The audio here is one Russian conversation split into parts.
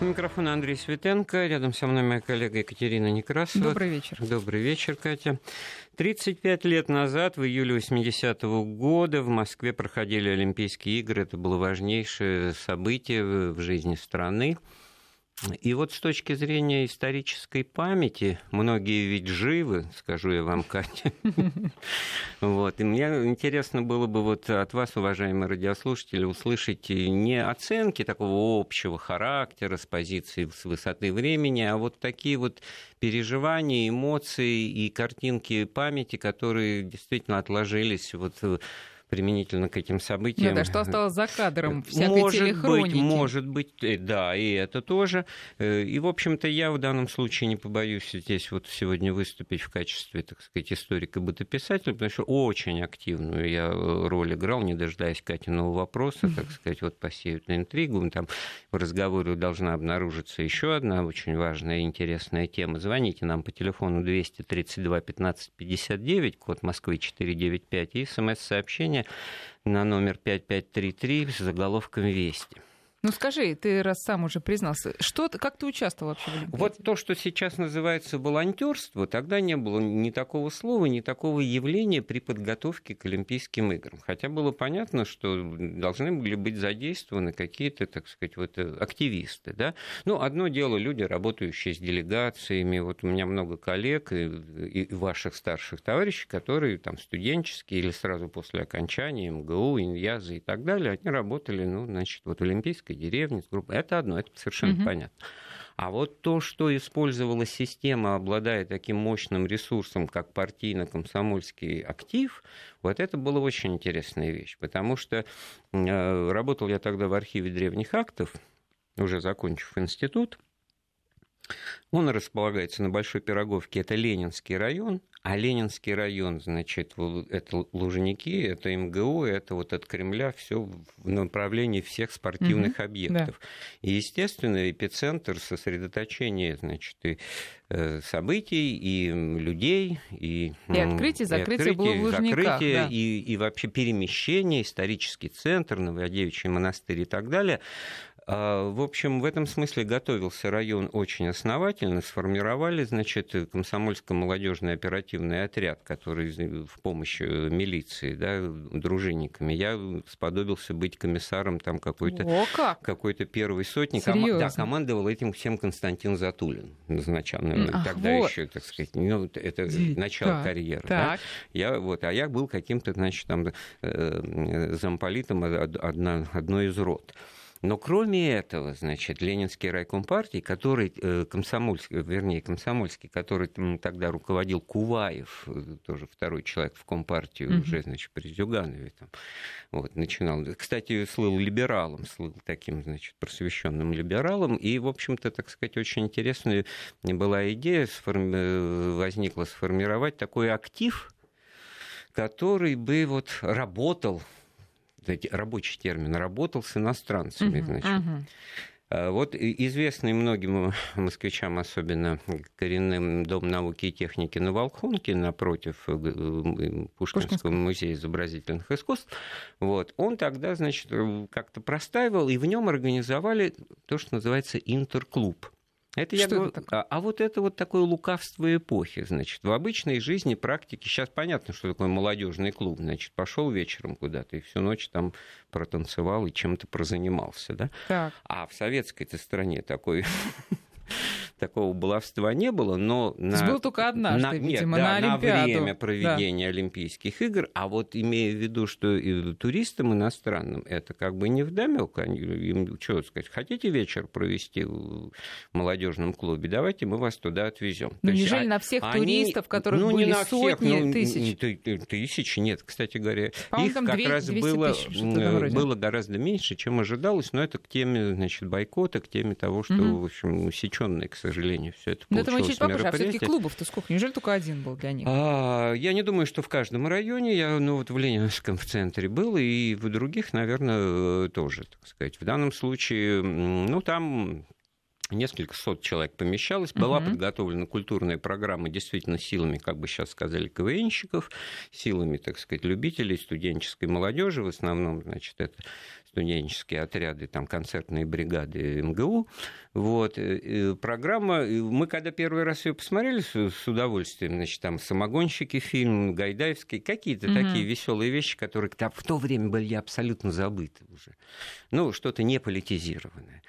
У микрофона Андрей Светенко. Рядом со мной моя коллега Екатерина Некрасова. Добрый вечер. Добрый вечер, Катя. 35 лет назад, в июле 80-го года, в Москве проходили Олимпийские игры. Это было важнейшее событие в жизни страны. И вот с точки зрения исторической памяти, многие ведь живы, скажу я вам, Катя. Вот. И мне интересно было бы вот от вас, уважаемые радиослушатели, услышать не оценки такого общего характера с позиции, с высоты времени, а вот такие вот переживания, эмоции и картинки памяти, которые действительно отложились вот применительно к этим событиям. Да, да, что осталось за кадром всякой может телехроники. Быть, может быть, э, да, и это тоже. Э, и, в общем-то, я в данном случае не побоюсь здесь вот сегодня выступить в качестве, так сказать, историка-бытописателя, потому что очень активную я э, роль играл, не дожидаясь Катиного вопроса, так сказать, вот посеют на интригу. Там в разговоре должна обнаружиться еще одна очень важная и интересная тема. Звоните нам по телефону 232 15 59, код Москвы 495, и смс-сообщение сообщение на номер 5533 с заголовком «Вести». Ну скажи, ты раз сам уже признался, что, как ты участвовал вообще в Олимпиаде? Вот то, что сейчас называется волонтерство, тогда не было ни такого слова, ни такого явления при подготовке к Олимпийским играм. Хотя было понятно, что должны были быть задействованы какие-то, так сказать, вот э, активисты. Да? Ну, одно дело люди, работающие с делегациями. Вот у меня много коллег и, и ваших старших товарищей, которые там студенческие или сразу после окончания МГУ, Иньязы и так далее, они работали, ну, значит, вот Олимпийской деревни, с группой. Это одно, это совершенно угу. понятно. А вот то, что использовала система, обладая таким мощным ресурсом, как партийно-комсомольский актив, вот это была очень интересная вещь, потому что э, работал я тогда в архиве древних актов, уже закончив институт, он располагается на Большой Пироговке, это Ленинский район, а Ленинский район, значит, это Лужники, это МГУ, это вот от Кремля все в направлении всех спортивных угу, объектов. Да. И, естественно, эпицентр сосредоточения, значит, и э, событий, и людей, и... И открытие, закрытие было в Лужниках. Закрытие, да. и, и вообще перемещение, исторический центр, Новодевичий монастырь и так далее. А, в общем, в этом смысле готовился район очень основательно. Сформировали, значит, комсомольско-молодежный оперативный отряд, который в помощь э, милиции, да, дружинниками. Я сподобился быть комиссаром там какой-то, как? какой-то первой сотни. Серьезно? Да, командовал этим всем Константин Затулин, назначенный Ах, тогда вот. еще, так сказать, ну, это начало так, карьеры. Так. Да? Я, вот, а я был каким-то, значит, там, э, замполитом одна, одной из рот. Но кроме этого, значит, Ленинский райком партии, который э, комсомольский, вернее, комсомольский, который тогда руководил Куваев, э, тоже второй человек в Компартию, mm-hmm. уже, значит, при Зюганове там, вот, начинал. Кстати, слыл либералом, слыл таким, значит, просвещенным либералом. И, в общем-то, так сказать, очень интересная была идея, сформи... Э, возникла сформировать такой актив, который бы вот работал рабочий термин, работал с иностранцами. Uh-huh, значит. Uh-huh. Вот известный многим москвичам, особенно коренным Дом науки и техники на Волхонке, напротив э, Пушкинского Пушкинского музея изобразительных искусств, вот, он тогда, значит, как-то простаивал, и в нем организовали то, что называется интерклуб. Это я говорю, это а, а вот это вот такое лукавство эпохи, значит, в обычной жизни практике сейчас понятно, что такое молодежный клуб, значит, пошел вечером куда-то и всю ночь там протанцевал и чем-то прозанимался, да. Так. А в советской-то стране такой такого баловства не было, но... То на, был только однажды, на, видимо, нет, да, на Олимпиаду. время проведения да. Олимпийских игр, а вот имея в виду, что и туристам иностранным это как бы не вдомек, они, им что сказать, хотите вечер провести в молодежном клубе, давайте мы вас туда отвезем. Ну, неужели есть, на всех они, туристов, которых ну, были не на сотни всех, ну, тысяч? Тысячи, нет, кстати говоря. Их как 200, раз 200 было, тысяч, было гораздо меньше, чем ожидалось, но это к теме, значит, бойкота, к теме того, что, угу. в общем, усеченные, к сожалению, все это но это мы чуть попозже. А все-таки клубов-то сколько? Неужели только один был для них? А, я не думаю, что в каждом районе. Я ну, вот в Ленинском в центре был, и в других, наверное, тоже, так сказать. В данном случае, ну, там несколько сот человек помещалось. Была uh-huh. подготовлена культурная программа действительно силами, как бы сейчас сказали, КВНщиков, силами, так сказать, любителей студенческой молодежи. В основном, значит, это студенческие отряды, там концертные бригады МГУ. Вот. И программа, мы когда первый раз ее посмотрели с, удовольствием, значит, там самогонщики фильм, Гайдаевский, какие-то mm-hmm. такие веселые вещи, которые там, в то время были абсолютно забыты уже. Ну, что-то не политизированное.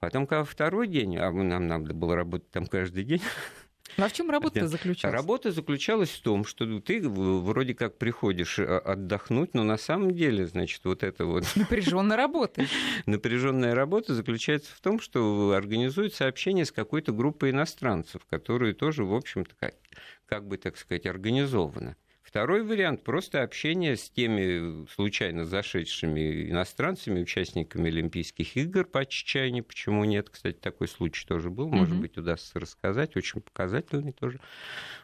Потом, когда второй день, а нам надо было работать там каждый день, ну, а в чем работа заключалась? Работа заключалась в том, что ты вроде как приходишь а, отдохнуть, но на самом деле, значит, вот это вот... Напряженная работа. Напряженная работа заключается в том, что организуется общение с какой-то группой иностранцев, которые тоже, в общем-то, как, как бы, так сказать, организованы. Второй вариант – просто общение с теми случайно зашедшими иностранцами, участниками Олимпийских игр по Чечайне. Почему нет? Кстати, такой случай тоже был. Может mm-hmm. быть, удастся рассказать. Очень показательный тоже.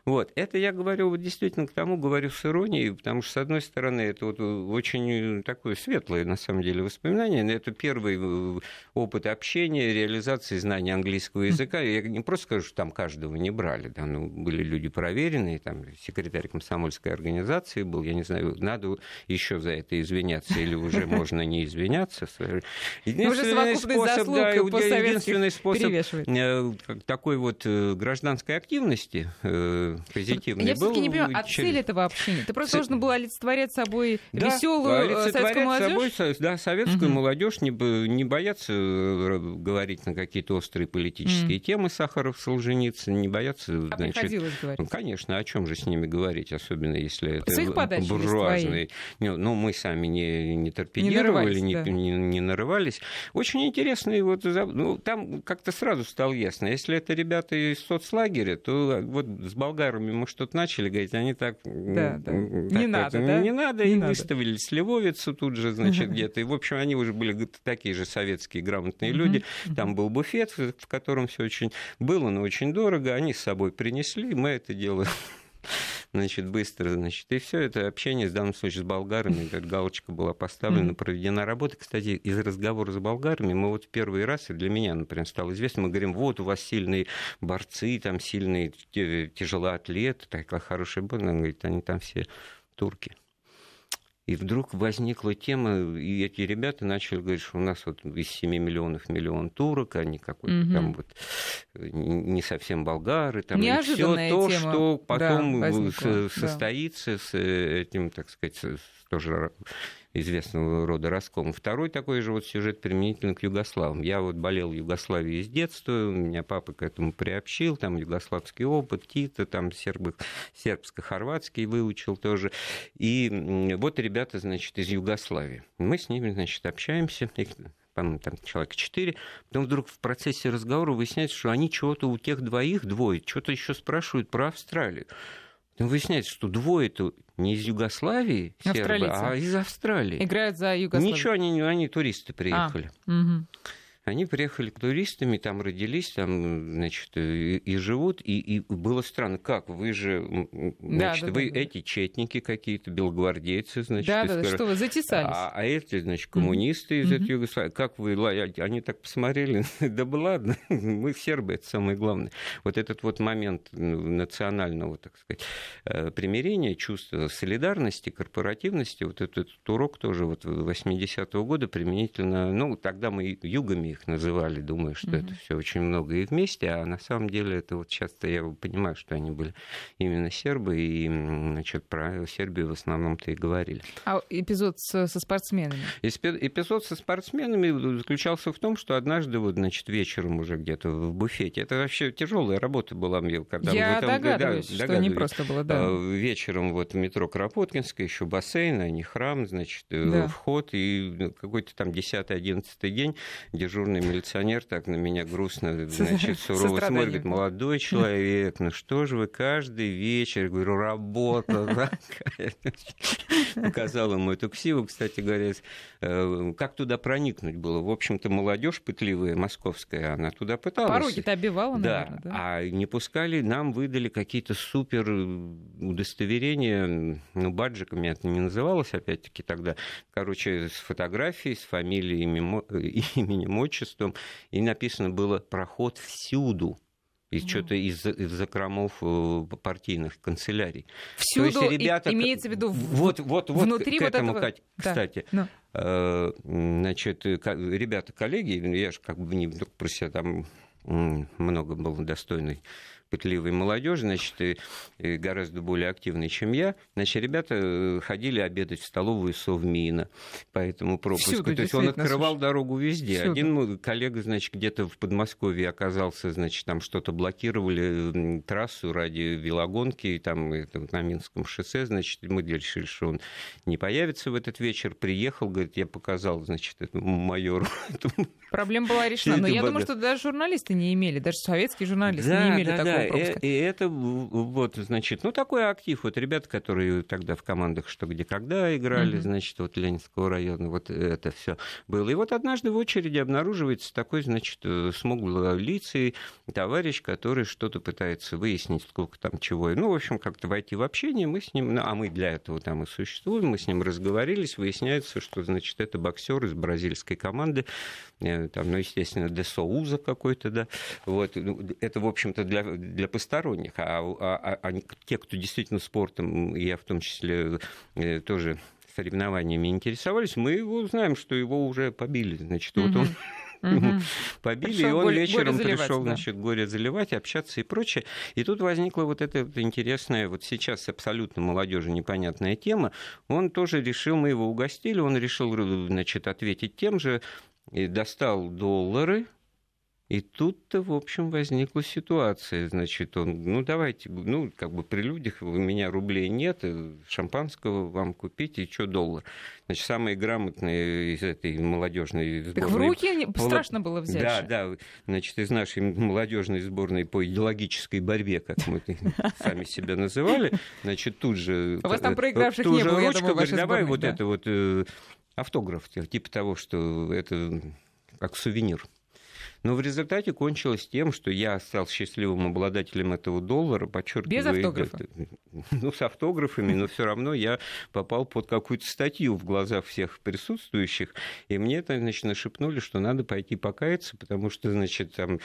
Вот. Это я говорю вот действительно к тому, говорю с иронией, потому что, с одной стороны, это вот очень такое светлое, на самом деле, воспоминание. Это первый э, опыт общения, реализации знаний английского языка. Я не просто скажу, что там каждого не брали. Да, ну, были люди проверенные, там, секретарь комсомольской организации был, я не знаю, надо еще за это извиняться или уже можно не извиняться. Единственный способ, да, единственный способ э, такой вот э, гражданской активности позитивный Я все-таки не понимаю, а цель этого общения? Ты просто должен был олицетворять собой веселую советскую молодежь? Да, советскую молодежь, не, бояться говорить на какие-то острые политические темы Сахаров, Солженицын, не бояться... А приходилось говорить? Конечно, о чем же с ними говорить, особенно если это буржуазный. Ну, мы сами не, не торпедировали, не, не, да. не, не нарывались. Очень интересно, и вот ну, там как-то сразу стало ясно, если это ребята из соцлагеря, то вот с болгарами мы что-то начали говорить, они так... Да, да. не надо, да? Не надо, не и надо. выставили Сливовицу тут же, значит, где-то. И, в общем, они уже были такие же советские грамотные люди. Там был буфет, в котором все очень было, но очень дорого. Они с собой принесли, мы это дело значит, быстро, значит, и все это общение, в данном случае с болгарами, как галочка была поставлена, проведена работа. Кстати, из разговора с болгарами мы вот первый раз, и для меня, например, стало известно, мы говорим, вот у вас сильные борцы, там сильные тяжелоатлеты, такая хорошая была, она говорит, они там все турки. И вдруг возникла тема, и эти ребята начали говорить, что у нас вот из 7 миллионов миллион турок, они какой-то угу. там вот э, не совсем болгары, там и все то, тема. что потом да, состоится да. с этим, так сказать, с, тоже известного рода расколом. Второй такой же вот сюжет применительно к югославам. Я вот болел Югославией с детства, меня папа к этому приобщил, там югославский опыт, Тита, там сербо- сербско-хорватский выучил тоже. И вот ребята, значит, из Югославии. Мы с ними, значит, общаемся, их по-моему, там человека четыре. Потом вдруг в процессе разговора выясняется, что они чего-то у тех двоих, двое, что-то еще спрашивают про Австралию. Потом выясняется, что двое-то не из Югославии, сербы, а из Австралии. Играют за Югославию. Ничего, они, они туристы приехали. А, угу. Они приехали туристами, там родились, там, значит, и, и живут. И, и было странно, как вы же, значит, да, да, вы да, эти четники какие-то, белогвардейцы, значит. Да, да, скажем, что вы затесались. А, а эти, значит, коммунисты mm-hmm. из этой Югославии. Как вы, они так посмотрели, да бы ладно, мы сербы, это самое главное. Вот этот вот момент национального, так сказать, э, примирения, чувства солидарности, корпоративности, вот этот урок тоже вот 80-го года применительно, ну, тогда мы югами их называли, думая, что mm-hmm. это все очень много и вместе, а на самом деле это вот часто я понимаю, что они были именно сербы, и значит, про Сербию в основном-то и говорили. А эпизод со, со спортсменами? Эпизод со спортсменами заключался в том, что однажды вот, значит, вечером уже где-то в буфете, это вообще тяжелая работа была когда я там, догадываюсь, да, что не просто было, да. А, вечером вот метро Кропоткинская, еще бассейн, а не храм, значит, э, да. вход, и какой-то там 10-11 день дежур дежурный милиционер так на меня грустно, значит, сурово смотрит, говорит, молодой человек, ну что же вы каждый вечер, говорю, работа такая. Показал ему эту ксиву, кстати говоря, э, как туда проникнуть было. В общем-то, молодежь пытливая, московская, она туда пыталась. Пороги-то обивала, да, наверное, да? а не пускали, нам выдали какие-то супер удостоверения, ну, баджиками это не называлось, опять-таки, тогда, короче, с фотографией, с фамилией, именем, отчеством, и написано было «проход всюду». из, что-то из, из закромов э, партийных канцелярий. Всюду То есть ребята, имеется в виду вот, вот, вот внутри к, к этому, вот этого... кстати, да. Э, значит, ребята, коллеги, я же как бы не вдруг про себя там много был достойный пытливой молодежи, значит, и, и гораздо более активной, чем я. Значит, ребята э, ходили обедать в столовую Совмина по этому пропуску. Всюду, То есть он открывал дорогу везде. Всюду. Один коллега, значит, где-то в Подмосковье оказался, значит, там что-то блокировали трассу ради велогонки, и там на Минском шоссе, значит, мы решили, что он не появится в этот вечер. Приехал, говорит, я показал, значит, этому майору. Проблема была решена. Но я думаю, что даже журналисты не имели, даже советские журналисты не имели такого пропуска. И, и это вот, значит, ну, такой актив. Вот ребята, которые тогда в командах «Что, где, когда» играли, угу. значит, вот Ленинского района, вот это все было. И вот однажды в очереди обнаруживается такой, значит, смуглолицый товарищ, который что-то пытается выяснить, сколько там чего. Ну, в общем, как-то войти в общение, мы с ним, ну, а мы для этого там и существуем, мы с ним разговорились, выясняется, что, значит, это боксер из бразильской команды, э, там, ну, естественно, Де Соуза какой-то, да, вот, ну, это, в общем-то, для, для посторонних, а, а, а те, кто действительно спортом, я в том числе э, тоже соревнованиями интересовались, мы его знаем, что его уже побили. Значит, mm-hmm. вот он Угу. Побили, пришел и он горе, вечером горе пришел, да. значит, горе заливать, общаться и прочее. И тут возникла вот эта вот интересная, вот сейчас абсолютно молодежи непонятная тема. Он тоже решил, мы его угостили, он решил, значит, ответить тем же, и достал доллары, и тут-то, в общем, возникла ситуация. Значит, он, ну, давайте, ну, как бы при людях, у меня рублей нет, э, шампанского вам купить, и что доллар. Значит, самые грамотные из этой молодежной сборной... Так в руки Пол... страшно было взять. Да, да. Значит, из нашей молодежной сборной по идеологической борьбе, как мы сами себя называли, значит, тут же... У вас там проигравших не было, я думаю, говорит, давай вот это вот э, автограф, типа того, что это как сувенир. Но в результате кончилось тем, что я стал счастливым обладателем этого доллара, подчеркиваю. Без автографа? Ну, с автографами, но все равно я попал под какую-то статью в глазах всех присутствующих, и мне, это, значит, нашепнули, что надо пойти покаяться, потому что, значит, там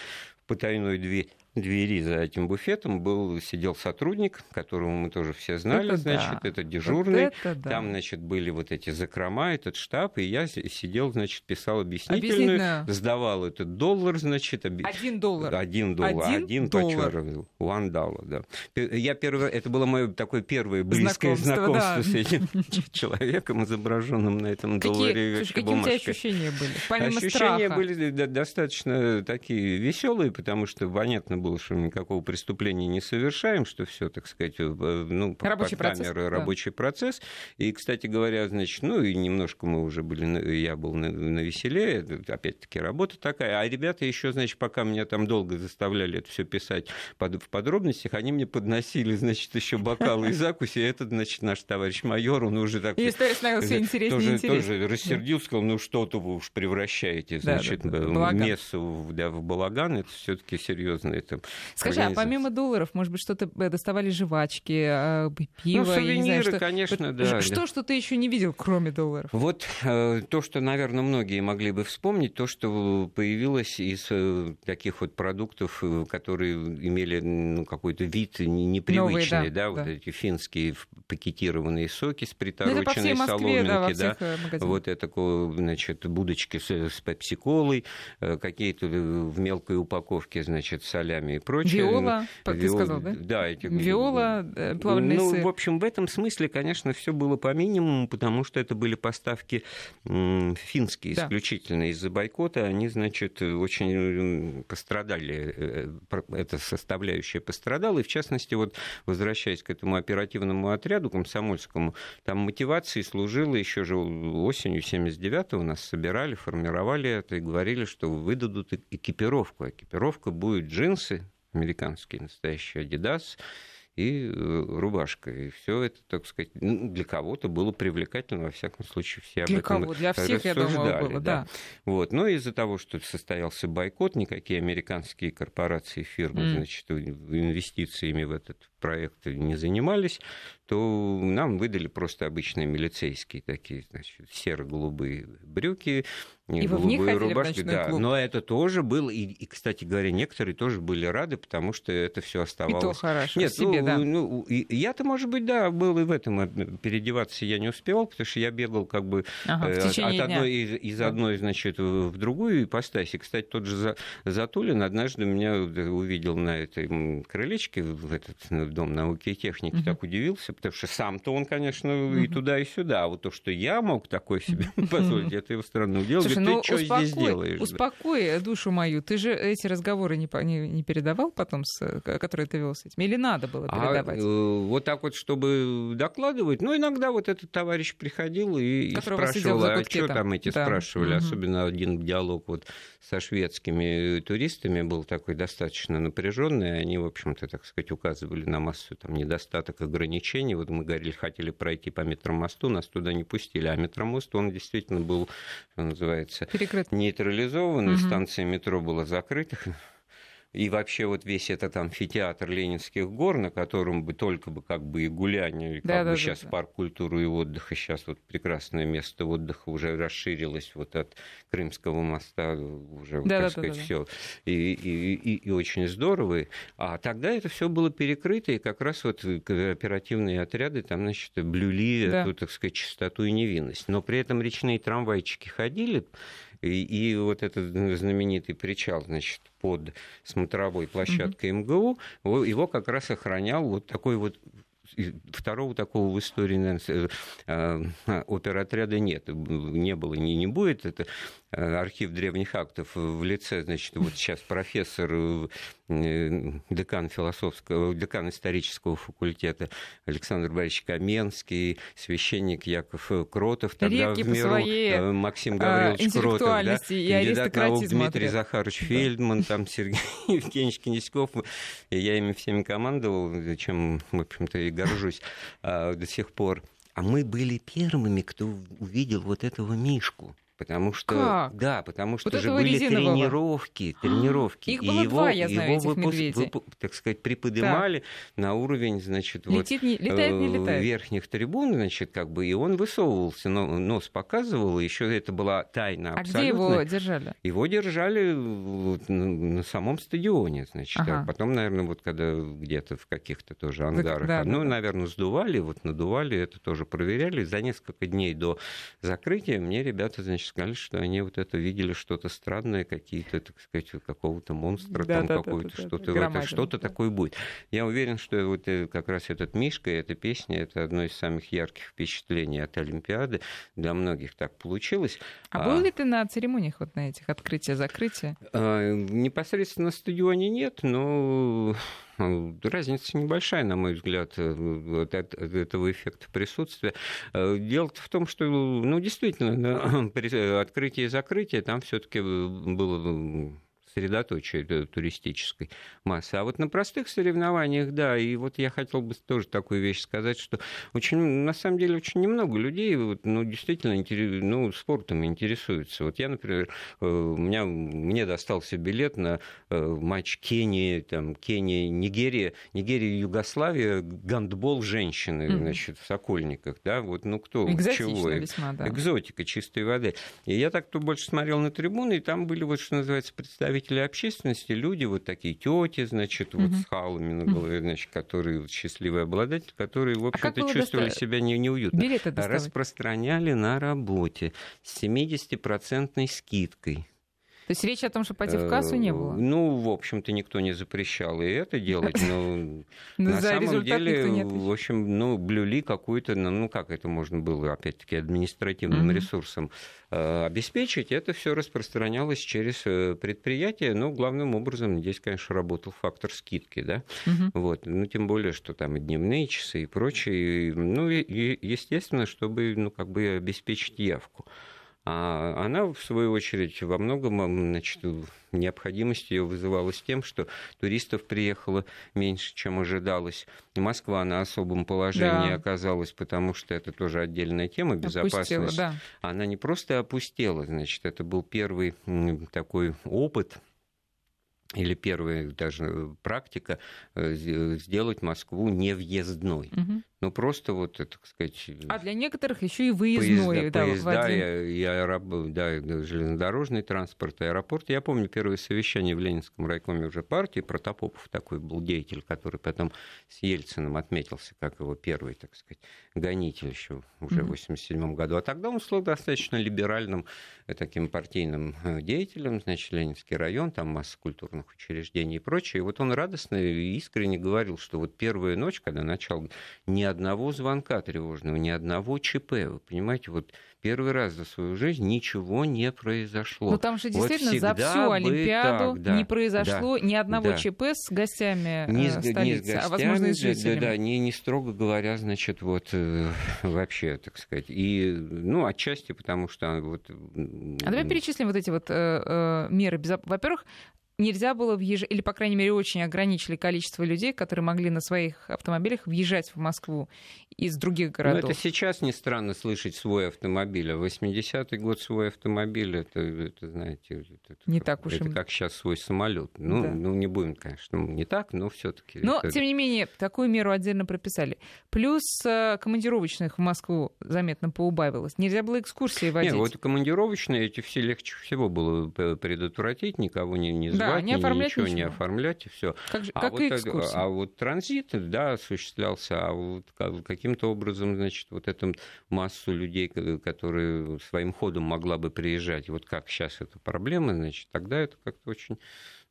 потайной двери двери за этим буфетом был, сидел сотрудник, которого мы тоже все знали, это значит, да. это дежурный. Вот это да. Там, значит, были вот эти закрома, этот штаб, и я сидел, значит, писал объяснительную, сдавал этот доллар, значит. Об... Один доллар. Один доллар. Один, один доллар. One dollar, да. Я первый, это было мое такое первое близкое знакомство, знакомство да. с этим человеком, изображенным на этом какие, долларе. Слушай, какие у тебя ощущения были? Помимо ощущения страха. были достаточно такие веселые, потому что понятно было, было, что никакого преступления не совершаем, что все, так сказать, ну, рабочий под процесс, камеру, да. рабочий процесс. И, кстати говоря, значит, ну и немножко мы уже были, я был на, на веселее, опять-таки работа такая. А ребята еще, значит, пока меня там долго заставляли это все писать под, в подробностях, они мне подносили, значит, еще бокалы и закуси. Этот, значит, наш товарищ майор, он уже так... И история становилась интереснее тоже, интереснее. тоже рассердился, сказал, ну что-то вы уж превращаете, значит, да, да, да. мессу да, в балаган, это все-таки серьезно, это этом. Скажи, а помимо долларов, может быть, что-то э, доставали жвачки, а, пиво? Ну, сувениры, знаю, что... конечно, да. Что, что ты еще не видел, кроме долларов? Вот э, то, что, наверное, многие могли бы вспомнить, то, что появилось из э, таких вот продуктов, которые имели ну, какой-то вид непривычный, Новые, да, да, да, вот эти финские пакетированные соки с притороченной ну, соломинки, да, да вот это, значит, будочки с, с пепси-колой, какие-то в мелкой упаковке, значит, солями и прочее. Виола, как ты сказал, да? Да. Эти... Виола, э, плавленый Ну, сыр. в общем, в этом смысле, конечно, все было по минимуму, потому что это были поставки финские да. исключительно из-за бойкота. Они, значит, очень пострадали, э, эта составляющая пострадала. И, в частности, вот возвращаясь к этому оперативному отряду комсомольскому, там мотивацией служило еще же осенью 79-го нас собирали, формировали это и говорили, что выдадут экипировку. Экипировка будет джинсы американские, настоящие Adidas, и э, рубашка. И все это, так сказать, ну, для кого-то было привлекательно, во всяком случае, все для об этом кого? Для всех, я думаю, было, да. да. Вот. Но из-за того, что состоялся бойкот, никакие американские корпорации, фирмы, mm. значит, инвестициями в этот проекты не занимались, то нам выдали просто обычные милицейские такие, значит, серо-голубые брюки, и них рубашки, да. Клуб? Но это тоже было, и, и, кстати говоря, некоторые тоже были рады, потому что это все оставалось. И то хорошо. Нет, себе, ну, да. ну я-то, может быть, да, был и в этом переодеваться я не успевал, потому что я бегал как бы ага, э, от, от одной из, из одной, значит, в другую ипостась. И, кстати, тот же Затулин однажды меня увидел на этой крылечке в этот в Дом науки и техники, угу. так удивился, потому что сам-то он, конечно, угу. и туда, и сюда. А вот то, что я мог такое себе позволить, это его странно делать Слушай, ну, ты что успокой, здесь делаешь? Успокой душу мою. Ты же эти разговоры не, не, не передавал потом, с, которые ты вел с этим? Или надо было а, передавать? А, вот так вот, чтобы докладывать. Ну, иногда вот этот товарищ приходил и, и спрашивал, а что там эти да. спрашивали. Угу. Особенно один диалог вот со шведскими туристами был такой достаточно напряженный. Они, в общем-то, так сказать, указывали на массу там, недостаток ограничений. Вот мы говорили, хотели пройти по метромосту, нас туда не пустили. А метромост, он действительно был, что называется, Перекрыт. нейтрализован, угу. станция метро была закрыта и вообще вот весь этот амфитеатр Ленинских гор, на котором бы только бы как бы и гуляние, как да, бы да, сейчас да. парк культуры и отдыха, сейчас вот прекрасное место отдыха уже расширилось вот от Крымского моста уже, да, так да, сказать, да, да, все и, и, и, и очень здорово. А тогда это все было перекрыто, и как раз вот оперативные отряды там, значит, блюли да. эту, так сказать, чистоту и невинность. Но при этом речные трамвайчики ходили, и, и вот этот знаменитый причал, значит, под смотровой площадкой МГУ, его как раз охранял вот такой вот второго такого в истории, наверное, э, э, оперотряда нет, не было, не, не будет. Это архив древних актов в лице, значит, вот сейчас профессор, декан философского, декан исторического факультета Александр Борисович Каменский, священник Яков Кротов, тогда Редкий в миру своей, Максим Гаврилович Кротов, да, кандидат наук Дмитрий Захарович да. Фельдман, там Сергей Евгеньевич Князьков, и я ими всеми командовал, чем, в общем-то, и горжусь а, до сих пор. А мы были первыми, кто увидел вот этого Мишку. Потому что, как? да, потому что вот же были резинового. тренировки, тренировки. Их было и два, его, я знаю, его этих выпуск, выпу, так сказать, приподнимали так. на уровень, значит, Летит, вот, не, летает, не э, летает. верхних трибун, значит, как бы, и он высовывался, но, нос показывал, еще это была тайна а абсолютно. А где его держали? Его держали вот, на, на самом стадионе, значит, ага. а потом, наверное, вот когда где-то в каких-то тоже ангарах, да, ну, да. наверное, сдували, вот надували, это тоже проверяли. За несколько дней до закрытия мне ребята, значит, сказали, что они вот это видели что-то странное, какие-то, так сказать, какого-то монстра, да, там да, какой-то, да, что-то, да, это, что-то да. такое будет. Я уверен, что вот э, как раз этот Мишка, эта песня, это одно из самых ярких впечатлений от Олимпиады. Для многих так получилось. А, а был ли ты на церемониях вот на этих открытия-закрытия? А, непосредственно на стадионе нет, но Разница небольшая, на мой взгляд, э, от этого эффекта присутствия. Э, дело в том, что, ну, действительно, при открытии и закрытии там все-таки было средоточие туристической массы. А вот на простых соревнованиях, да, и вот я хотел бы тоже такую вещь сказать, что очень, на самом деле очень немного людей вот, ну, действительно ну, спортом интересуются. Вот я, например, э, у меня, мне достался билет на э, матч Кении, там, Кения, Нигерия, Нигерия, Югославия, гандбол женщины, mm-hmm. значит, в Сокольниках, да, вот, ну, кто, Экзотично чего. весьма, да. Экзотика чистой воды. И я так-то больше смотрел на трибуны, и там были, вот, что называется, представители представители общественности, люди, вот такие тети, значит, вот с халами на голове, значит, которые счастливые обладатели, которые, в а общем-то, а чувствовали доста... себя не, неуютно. Распространяли на работе с 70% скидкой. То есть речь о том, что пойти в кассу не было? Э, ну, в общем-то, никто не запрещал и это делать, но ну, на самом деле, в общем, ну, блюли какую-то, ну, ну, как это можно было, опять-таки, административным ресурсом э, обеспечить, это все распространялось через э, предприятие, но главным образом здесь, конечно, работал фактор скидки, да, вот, ну, тем более, что там и дневные часы и прочее, ну, и, естественно, чтобы, ну, как бы обеспечить явку. А она, в свою очередь, во многом значит, необходимость ее вызывалась тем, что туристов приехало меньше, чем ожидалось. И Москва на особом положении да. оказалась, потому что это тоже отдельная тема, безопасность. Опустела, да. Она не просто опустела, значит, это был первый такой опыт или первая даже практика сделать Москву невъездной. Угу. Ну, просто вот, так сказать... А для некоторых еще и выездной, поезда, да, поезда один... и, и аэроп... да, железнодорожный транспорт, аэропорт. Я помню первое совещание в Ленинском райкоме уже партии, Протопопов такой был деятель, который потом с Ельциным отметился, как его первый, так сказать, гонитель еще уже mm-hmm. в 87 году. А тогда он стал достаточно либеральным э, таким партийным э, деятелем, значит, Ленинский район, там масса культурных учреждений и прочее. И вот он радостно и искренне говорил, что вот первая ночь, когда начал не одного звонка тревожного, ни одного ЧП. Вы понимаете, вот первый раз за свою жизнь ничего не произошло. Но там же действительно вот за всю Олимпиаду так, да, не произошло да, ни одного да. ЧП с гостями не с, столицы, не с гостями, а возможно и с жителями. Да, да, не, не строго говоря, значит, вот э, вообще, так сказать. И, ну, отчасти потому что вот... А давай перечислим вот эти вот э, э, меры. Во-первых, нельзя было въезжать, или, по крайней мере, очень ограничили количество людей, которые могли на своих автомобилях въезжать в Москву из других городов. Но это сейчас не странно слышать свой автомобиль, а 80-й год свой автомобиль, это, это знаете, это, не так уж это им... как сейчас свой самолет. Ну, да. ну, не будем, конечно, не так, но все-таки. Но, это... тем не менее, такую меру отдельно прописали. Плюс э, командировочных в Москву заметно поубавилось. Нельзя было экскурсии водить. Нет, вот командировочные эти все легче всего было предотвратить, никого не, не да, не оформлять ничего, ничего не оформлять, и все. Как, а, как вот, и а вот транзит, да, осуществлялся, а вот каким-то образом, значит, вот эту массу людей, которые своим ходом могла бы приезжать, вот как сейчас эта проблема, значит, тогда это как-то очень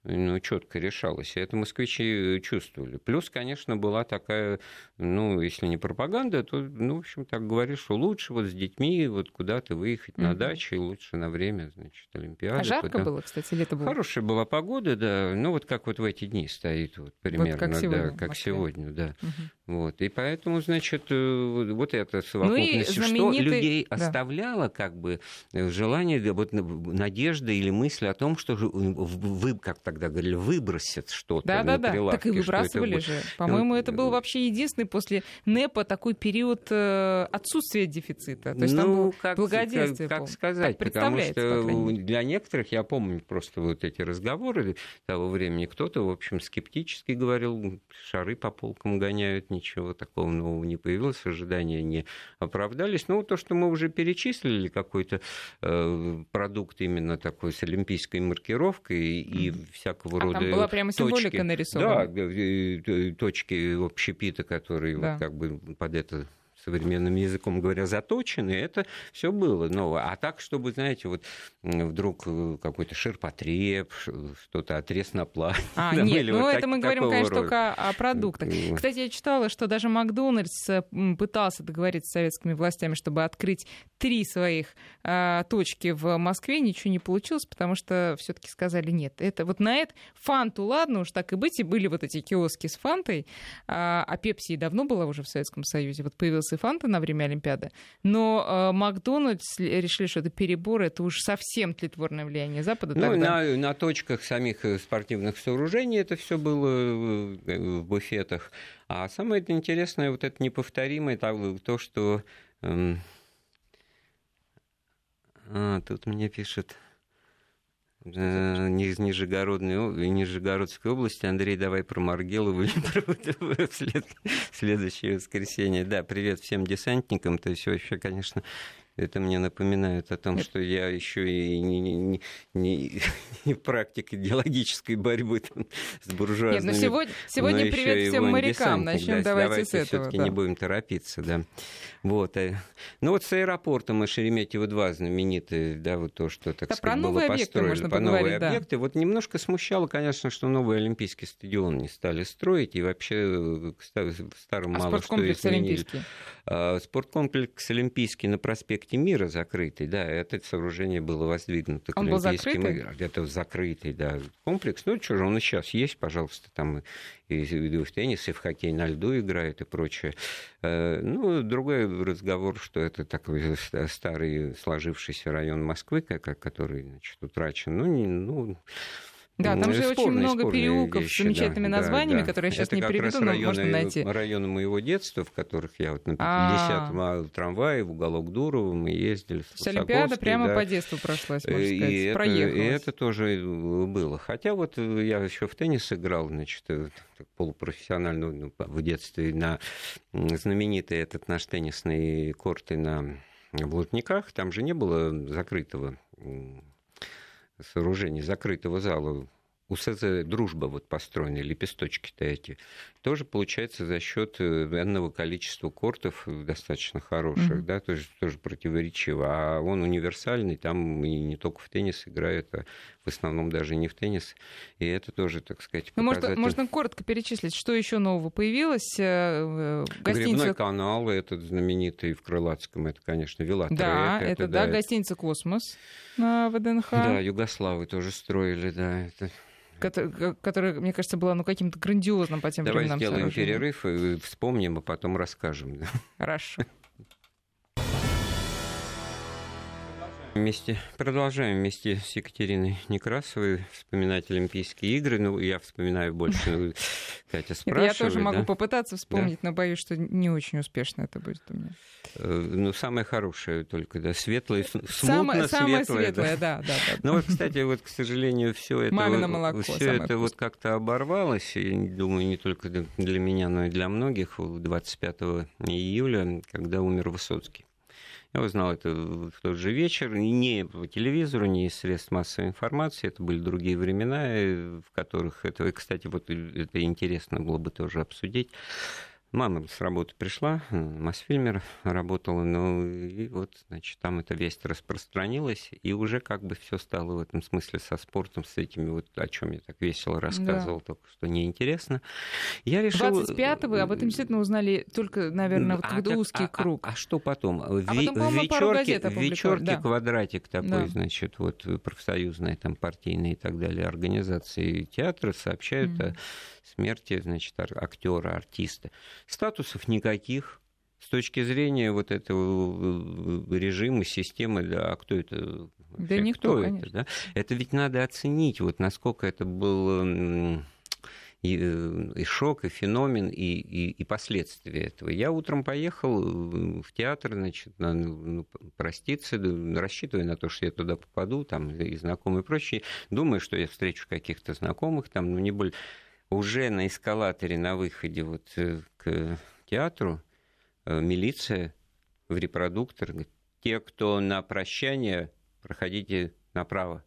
ну, четко решалось. И это москвичи чувствовали. Плюс, конечно, была такая, ну, если не пропаганда, то, ну, в общем, так говоришь, что лучше вот с детьми вот куда-то выехать mm-hmm. на дачу, и лучше на время, значит, Олимпиады. А жарко куда... было, кстати, лето было? Хорошая была погода, да. Ну, вот как вот в эти дни стоит, вот примерно, вот как сегодня, да, как сегодня, да. Mm-hmm. Вот. И поэтому, значит, э, вот это совокупность, ну знаменитый... что людей да. оставляло как бы желание, вот надежда или мысль о том, что вы, как тогда говорили, выбросят что-то да, на да, да. Так и выбрасывали же. По-моему, это был вообще единственный после НЭПа такой период э, отсутствия дефицита. То есть ну, там было как, благоденствие. Как, как сказать, так потому что для некоторых, я помню просто вот эти разговоры того времени, кто-то, в общем, скептически говорил, шары по полкам гоняют, ничего такого нового не появилось, ожидания не оправдались. Но то, что мы уже перечислили, какой-то э, продукт именно такой с олимпийской маркировкой и mm-hmm. вся всякого а рода там была прямо символика точки. нарисована. Да, точки общепита, которые да. вот как бы под это современным языком говоря, заточены, это все было новое. А так, чтобы, знаете, вот вдруг э, какой-то ширпотреб, что-то отрез на плане. А, нет, ну вот это так, мы говорим, конечно, рода. только о продуктах. Кстати, я читала, что даже Макдональдс э, пытался договориться с советскими властями, чтобы открыть три своих а, точки в Москве, ничего не получилось, потому что все-таки сказали нет. Это вот на это фанту, ладно, уж так и быть, и были вот эти киоски с фантой, а, а Пепси давно была уже в Советском Союзе, вот появился и Фанта на время Олимпиады, но э, Макдональдс решили, что это перебор, это уж совсем тлетворное влияние Запада. Ну, тогда. На, на точках самих э, спортивных сооружений это все было э, в буфетах. А самое интересное, вот это неповторимое, то, что... Эм, а, тут мне пишет из Нижегородной, Нижегородской области. Андрей, давай про Маргелову про следующее воскресенье. Да, привет всем десантникам. То есть вообще, конечно, это мне напоминает о том, что я еще и не, не, не, не практик идеологической борьбы там, с буржуазными. Нет, ну сегодня, сегодня привет всем морякам. Начнем да, давайте, давайте с этого. Все-таки да. не будем торопиться, да. Вот. Э, ну вот с аэропортом и Шереметьево-2 знаменитые, да, вот то, что, так да, сказать, было построено по новые да. объекты. Вот немножко смущало, конечно, что новый Олимпийский стадион не стали строить, и вообще э, старым а мало что изменили. Олимпийский? А, спорткомплекс Олимпийский на проспекте Мира закрытый, да, это сооружение было воздвигнуто к Он Олимпийским был закрытый? Это закрытый, да, комплекс. Ну, что же, он и сейчас есть, пожалуйста, там и, и в теннис, и в хоккей на льду играет и прочее. Э, ну, другой разговор, что это такой старый сложившийся район Москвы, который, значит, утрачен. Ну, не, ну Да, там же спорные, очень много переулков вещи, с замечательными да, названиями, да, которые я сейчас Это не переведу, но районы, можно найти. районы моего детства, в которых я вот на 50-м а. трамвае в уголок Дурова мы ездили. С Олимпиада прямо да. по детству прошлась, можно сказать, и это, и это тоже было. Хотя вот я еще в теннис играл, значит, э, полупрофессионально ну, в детстве на знаменитый этот наш теннисный корты на Блудниках. Там же не было закрытого сооружений, закрытого зала у СЗ «Дружба» вот построены, лепесточки-то эти, тоже получается за счет энного количества кортов достаточно хороших, mm-hmm. да, тоже, тоже противоречиво. А он универсальный, там и не только в теннис играют, а в основном даже не в теннис. И это тоже, так сказать, ну, показатель... можно, можно коротко перечислить, что еще нового появилось? Э, гостиница... Грибной канал, этот знаменитый в Крылатском, это, конечно, велотрек. Да, это, это да, да, гостиница «Космос» на ВДНХ. Да, Югославы тоже строили, да, это которая, мне кажется, была ну, каким-то грандиозным по тем Давай временам. Давай сделаем перерыв и вспомним, а потом расскажем. Хорошо. Вместе, продолжаем вместе с Екатериной Некрасовой вспоминать Олимпийские игры. Ну, я вспоминаю больше, ну, Катя спрашивает. Я тоже могу да? попытаться вспомнить, да? но боюсь, что не очень успешно это будет у меня. Э, ну, самое хорошее только, да, светлое, смутно самое, самое светлое. да, да, да. Ну, вот, кстати, вот, к сожалению, все это, Мамино молоко, все это вот как-то оборвалось, и, думаю, не только для меня, но и для многих, 25 июля, когда умер Высоцкий. Я узнал это в тот же вечер, не по телевизору, не из средств массовой информации, это были другие времена, э, в которых это, кстати, вот это интересно было бы тоже обсудить. Мама с работы пришла, Мосфильмер работала, ну и вот, значит, там эта весть распространилась, и уже как бы все стало в этом смысле со спортом, с этими вот, о чем я так весело рассказывал, да. только что неинтересно. Я решил... 25-го вы об этом действительно узнали только, наверное, вот а, когда узкий а, круг. А, а что потом? А Ви- потом, в вечерке, в вечерке да. квадратик такой, да. значит, вот профсоюзная, там, партийные и так далее организации театра сообщают mm-hmm. о смерти, значит, актера, артиста. Статусов никаких. С точки зрения вот этого э, режима, системы, да, а кто это? Да никто, кто конечно. это, да? Это ведь надо оценить, вот насколько это был и, э, и шок, и феномен, и, и, и последствия этого. Я утром поехал э, в театр, значит, на, ну, проститься, рассчитывая на то, что я туда попаду, там, и знакомые и прочее. Думаю, что я встречу каких-то знакомых, там, ну, не более уже на эскалаторе на выходе вот э, к театру э, милиция в репродуктор говорит, те, кто на прощание, проходите направо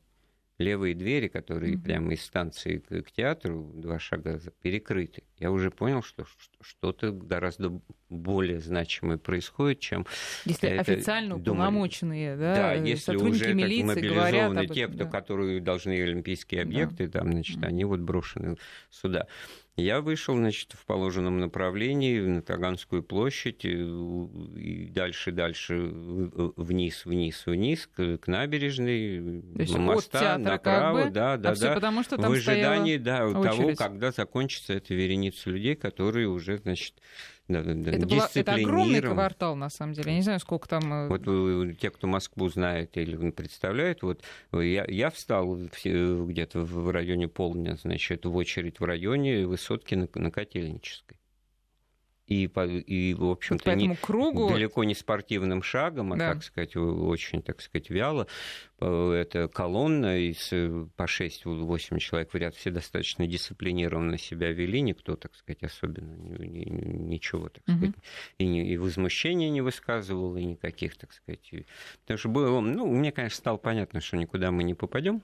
левые двери, которые mm-hmm. прямо из станции к, к театру, два шага перекрыты. Я уже понял, что что-то гораздо более значимое происходит, чем если это официально уполномоченные, да, да если уже милиции говорят об этом, те, кто, да. которые должны олимпийские объекты, да. там, значит, mm-hmm. они вот брошены сюда. Я вышел, значит, в положенном направлении на Таганскую площадь и дальше, дальше вниз, вниз, вниз к, к набережной, То есть моста от направо, как бы, да, да, а да. потому что там в ожидании, да, очередь. того, когда закончится эта вереница людей, которые уже, значит, да, да, это, была, это огромный квартал, на самом деле. Я не знаю, сколько там... Э, вот э, те, кто Москву знает или представляет, вот я, я встал где-то в районе полдня, значит, в очередь в районе высотки на, на Котельнической и, и в общем-то, не, кругу... далеко не спортивным шагом, а, да. так сказать, очень, так сказать, вяло. Это колонна из по 6-8 человек в ряд, все достаточно дисциплинированно себя вели, никто, так сказать, особенно ничего, так сказать, угу. и, и возмущения не высказывал, и никаких, так сказать. Потому что было, ну, мне, конечно, стало понятно, что никуда мы не попадем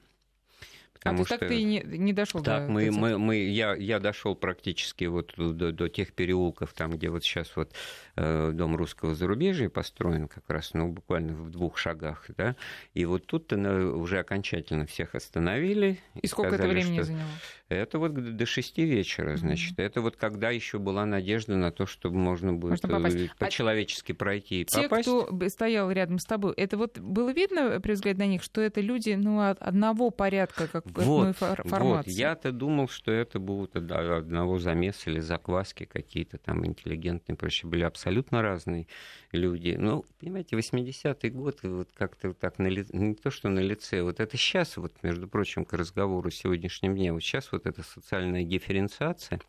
Потому а ты что... так ты и не, не дошел так, до мы, мы, мы, я, я дошел практически вот до, до тех переулков, там, где вот сейчас вот дом русского зарубежья построен как раз, ну, буквально в двух шагах, да, и вот тут-то уже окончательно всех остановили. И, и сколько сказали, это времени заняло? Это вот до 6 вечера, значит. Mm-hmm. Это вот когда еще была надежда на то, что можно будет э, а по-человечески а пройти и те, попасть. кто стоял рядом с тобой, это вот было видно при взгляде на них, что это люди ну, одного порядка, как вот, формации? Вот, я-то думал, что это будут одного замеса или закваски какие-то там интеллигентные, проще были абсолютно разные люди. Ну, понимаете, 80-й год, вот как-то так на ли... не то, что на лице, вот это сейчас, вот, между прочим, к разговору сегодняшнем дне, вот сейчас вот эта социальная дифференциация,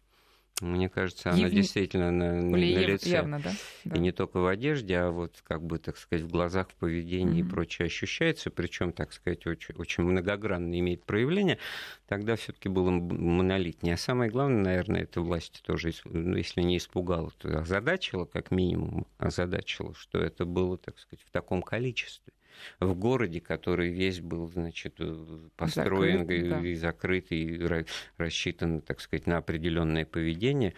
мне кажется, она Ев... действительно на, на лице. Явно, да? да? И не только в одежде, а вот, как бы, так сказать, в глазах, в поведении mm-hmm. и прочее ощущается, причем, так сказать, очень, очень многогранно имеет проявление, тогда все-таки было монолитнее. А самое главное, наверное, это власти тоже, ну, если не испугало, то озадачило, как минимум, озадачило, что это было, так сказать, в таком количестве в городе, который весь был, значит, э, построен закрыт, и, да. и закрыт, и рассчитан, так сказать, на определенное поведение.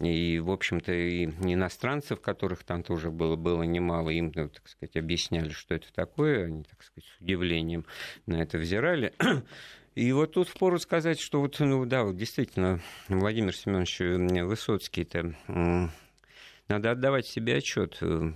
И, в общем-то, и иностранцев, которых там тоже было, было немало, им, ну, так сказать, объясняли, что это такое, они, так сказать, с удивлением на это взирали. И вот тут впору сказать, что вот, ну да, вот действительно, Владимир Семенович Высоцкий-то надо отдавать себе отчет э,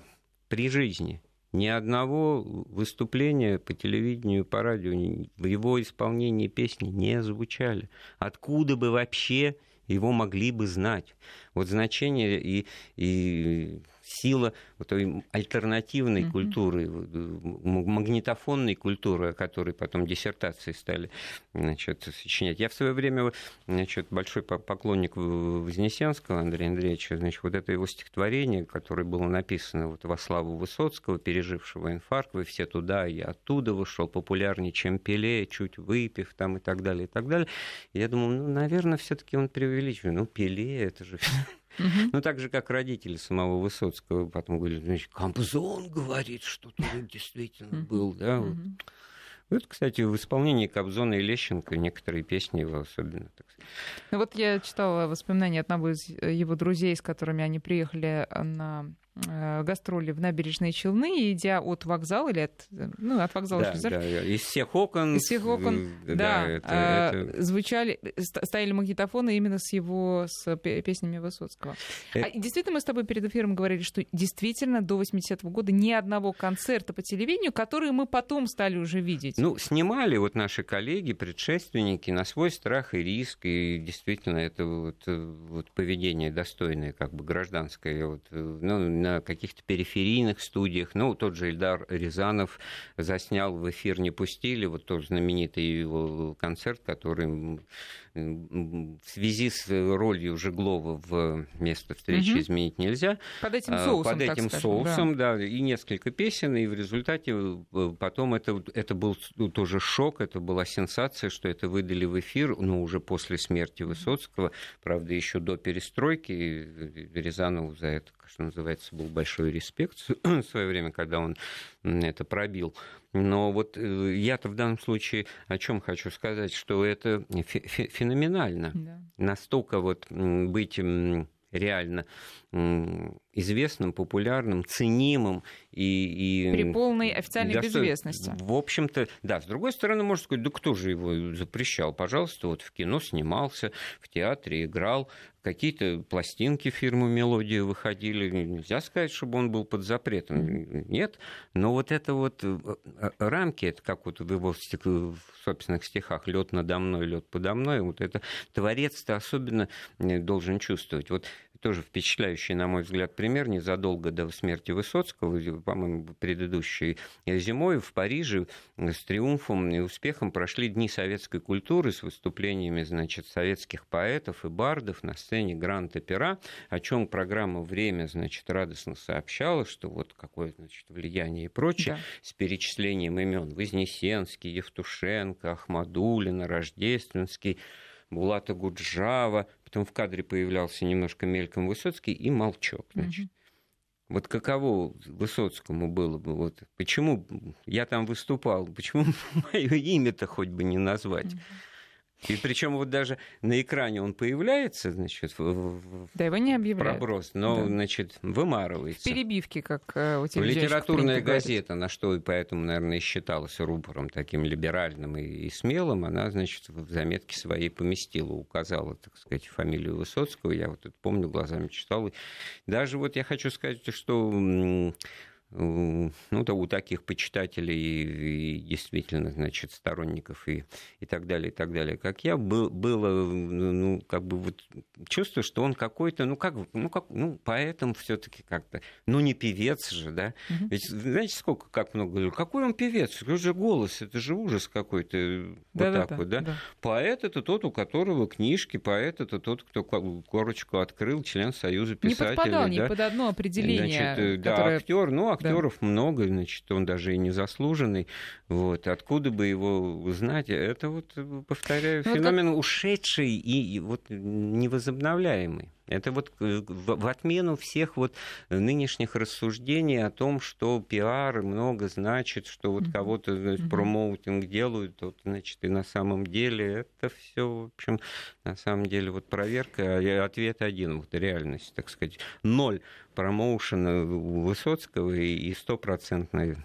при жизни ни одного выступления по телевидению, по радио в его исполнении песни не звучали. Откуда бы вообще его могли бы знать? Вот значение и, и сила вот той альтернативной mm-hmm. культуры, магнитофонной культуры, о которой потом диссертации стали значит, сочинять. Я в свое время значит, большой поклонник Вознесенского Андрея Андреевича, значит, вот это его стихотворение, которое было написано вот во славу Высоцкого, пережившего инфаркт, вы все туда, я оттуда вышел, популярнее, чем Пеле, чуть выпив там и так далее, и так далее. Я думаю, ну, наверное, все-таки он преувеличивает. Ну, Пеле, это же Угу. Ну, так же, как родители самого Высоцкого потом говорили, значит, Камбзон говорит, что тут действительно был, да, вот. Вот, кстати, в исполнении Кобзона и Лещенко некоторые песни его особенно. Так сказать. Ну вот я читала воспоминания одного из его друзей, с которыми они приехали на гастроли в набережные Челны, идя от вокзала или от, ну, от вокзала да, да, из всех окон. Из всех окон, да, да это, а, это... звучали, стояли магнитофоны именно с его, с песнями Высоцкого. Это... А, действительно, мы с тобой перед эфиром говорили, что действительно до 80-го года ни одного концерта по телевидению, который мы потом стали уже видеть. Ну, снимали вот наши коллеги, предшественники на свой страх и риск, и действительно это вот, вот поведение достойное, как бы гражданское, вот, ну, на каких-то периферийных студиях. Ну, тот же Эльдар Рязанов заснял в эфир «Не пустили», вот тоже знаменитый его концерт, который в связи с ролью Жеглова в место встречи угу. изменить нельзя. Под этим а, соусом, Под этим скажем, соусом, да. да, и несколько песен, и в результате э, потом это, это был тоже шок, это была сенсация, что это выдали в эфир, ну, уже после смерти Высоцкого, правда, еще до перестройки, Рязанову за это, что называется, был большой респект в свое время, когда он это пробил. Но вот э, я-то в данном случае о чем хочу сказать, что это феноменально. Да. Настолько вот быть реально известным, популярным, ценимым и... и При полной официальной досто... безвестности. В общем-то, да. С другой стороны, можно сказать, да кто же его запрещал? Пожалуйста, вот в кино снимался, в театре играл, какие-то пластинки фирмы «Мелодия» выходили. Нельзя сказать, чтобы он был под запретом. Нет. Но вот это вот э, э, рамки, это как вот в его в собственных стихах «Лед надо мной, лед подо мной», вот это творец-то особенно э, должен чувствовать. Вот тоже впечатляющий, на мой взгляд, пример. Незадолго до смерти Высоцкого, по-моему, предыдущей зимой в Париже с триумфом и успехом прошли Дни советской культуры с выступлениями значит, советских поэтов и бардов на сцене Гранд-Опера, о чем программа «Время» значит, радостно сообщала, что вот какое значит, влияние и прочее, да. с перечислением имен Вознесенский, Евтушенко, Ахмадулина, Рождественский, Булата Гуджава, потом в кадре появлялся немножко мельком Высоцкий и Молчок, значит. Вот каково Высоцкому было бы, вот почему я там выступал, почему мое имя-то хоть бы не назвать? Mm-hmm. И причем вот даже на экране он появляется, значит, в, да, его не объявляют. проброс, но, да. значит, вымарывается. В перебивке, как э, у тебя Литературная газета, говорить. на что и поэтому, наверное, и считалась рупором таким либеральным и, и смелым, она, значит, в заметке своей поместила, указала, так сказать, фамилию Высоцкого. Я вот это помню, глазами читал. Даже вот я хочу сказать, что ну, да, у таких почитателей и, действительно, значит, сторонников и, и так далее, и так далее, как я, был, было, ну, как бы вот чувство, что он какой-то, ну, как, ну, как, ну, поэтому все таки как-то, ну, не певец же, да? Угу. Ведь, знаете, сколько, как много говорю, какой он певец? Это же голос, это же ужас какой-то, вот да, так да, вот, да? да? Поэт это тот, у которого книжки, поэт это тот, кто корочку открыл, член Союза писателей. Не подпадал да? ни под одно определение. Значит, которое... Да, актер, ну, актеров да. много, значит, он даже и незаслуженный. Вот. Откуда бы его знать? Это вот, повторяю, ну, феномен как... ушедший и, и вот невозобновляемый. Это вот э, в отмену всех вот нынешних рассуждений о том, что пиар много значит, что вот кого-то значит, промоутинг делают, вот, значит, и на самом деле это все, в общем, на самом деле вот проверка, а ответ один, вот реальность, так сказать, ноль промоушена Высоцкого и стопроцентная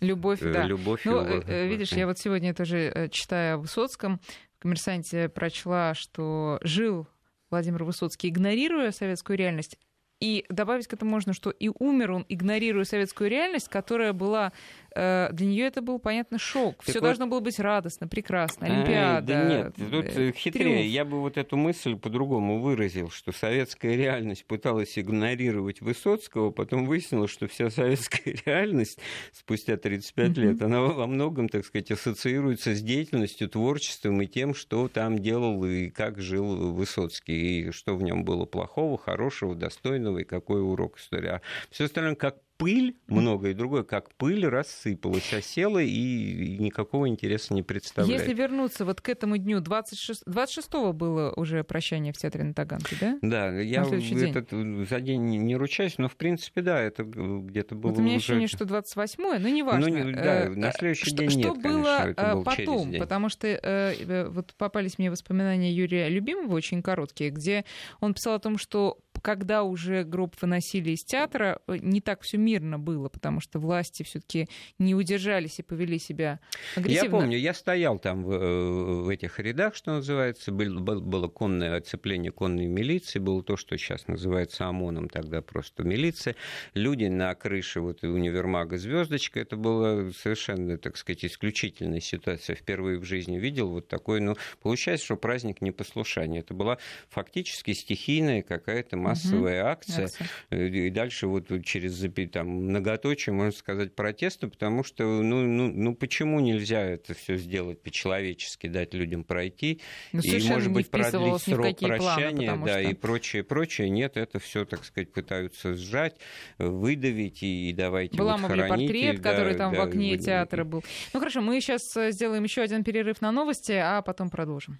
Любовь, э, да. Любовь ну, его, видишь, я вот сегодня тоже читая о Высоцком, в «Коммерсанте» прочла, что жил Владимир Высоцкий, игнорируя советскую реальность, и добавить к этому можно, что и умер он, игнорируя советскую реальность, которая была Э, для нее это был, понятно, шок. Все вот... должно было быть радостно, прекрасно, Олимпиада. А, да нет, тут э, хитрее. Триумф. Я бы вот эту мысль по-другому выразил, что советская реальность пыталась игнорировать Высоцкого, потом выяснилось, что вся советская реальность спустя 35 mm-hmm. лет, она во многом, так сказать, ассоциируется с деятельностью, творчеством и тем, что там делал и как жил Высоцкий, и что в нем было плохого, хорошего, достойного, и какой урок истории. А все остальное как пыль, многое другое, как пыль рассыпалась, осела и никакого интереса не представляет. Если вернуться вот к этому дню, 26, 26-го было уже прощание в театре на Таганке, да? Да, я этот, день. за день не ручаюсь, но в принципе, да, это где-то было Вот у меня уже... ощущение, что 28-е, но неважно. Ну, да, на э, следующий что, день что нет, было конечно, это было потом, потому что э, э, вот попались мне воспоминания Юрия Любимого, очень короткие, где он писал о том, что когда уже гроб выносили из театра, э, не так все мирно было, потому что власти все-таки не удержались и повели себя агрессивно. Я помню, я стоял там в, э, в этих рядах, что называется, был, было конное оцепление конной милиции, было то, что сейчас называется ОМОНом, тогда просто милиция. Люди на крыше вот универмага «Звездочка», это была совершенно, так сказать, исключительная ситуация. Впервые в жизни видел вот такой, ну, получается, что праздник непослушания. Это была фактически стихийная какая-то массовая угу. акция. акция. Э, и дальше вот через там, многоточие, можно сказать, протеста, потому что, ну, ну, ну почему нельзя это все сделать по-человечески, дать людям пройти, ну, и, может быть, продлить срок прощания, планы, да, что... и прочее, прочее. Нет, это все, так сказать, пытаются сжать, выдавить и, и давайте Была вот хороните. портрет, да, который там да, в окне да, театра был. Ну хорошо, мы сейчас э, сделаем еще один перерыв на новости, а потом продолжим.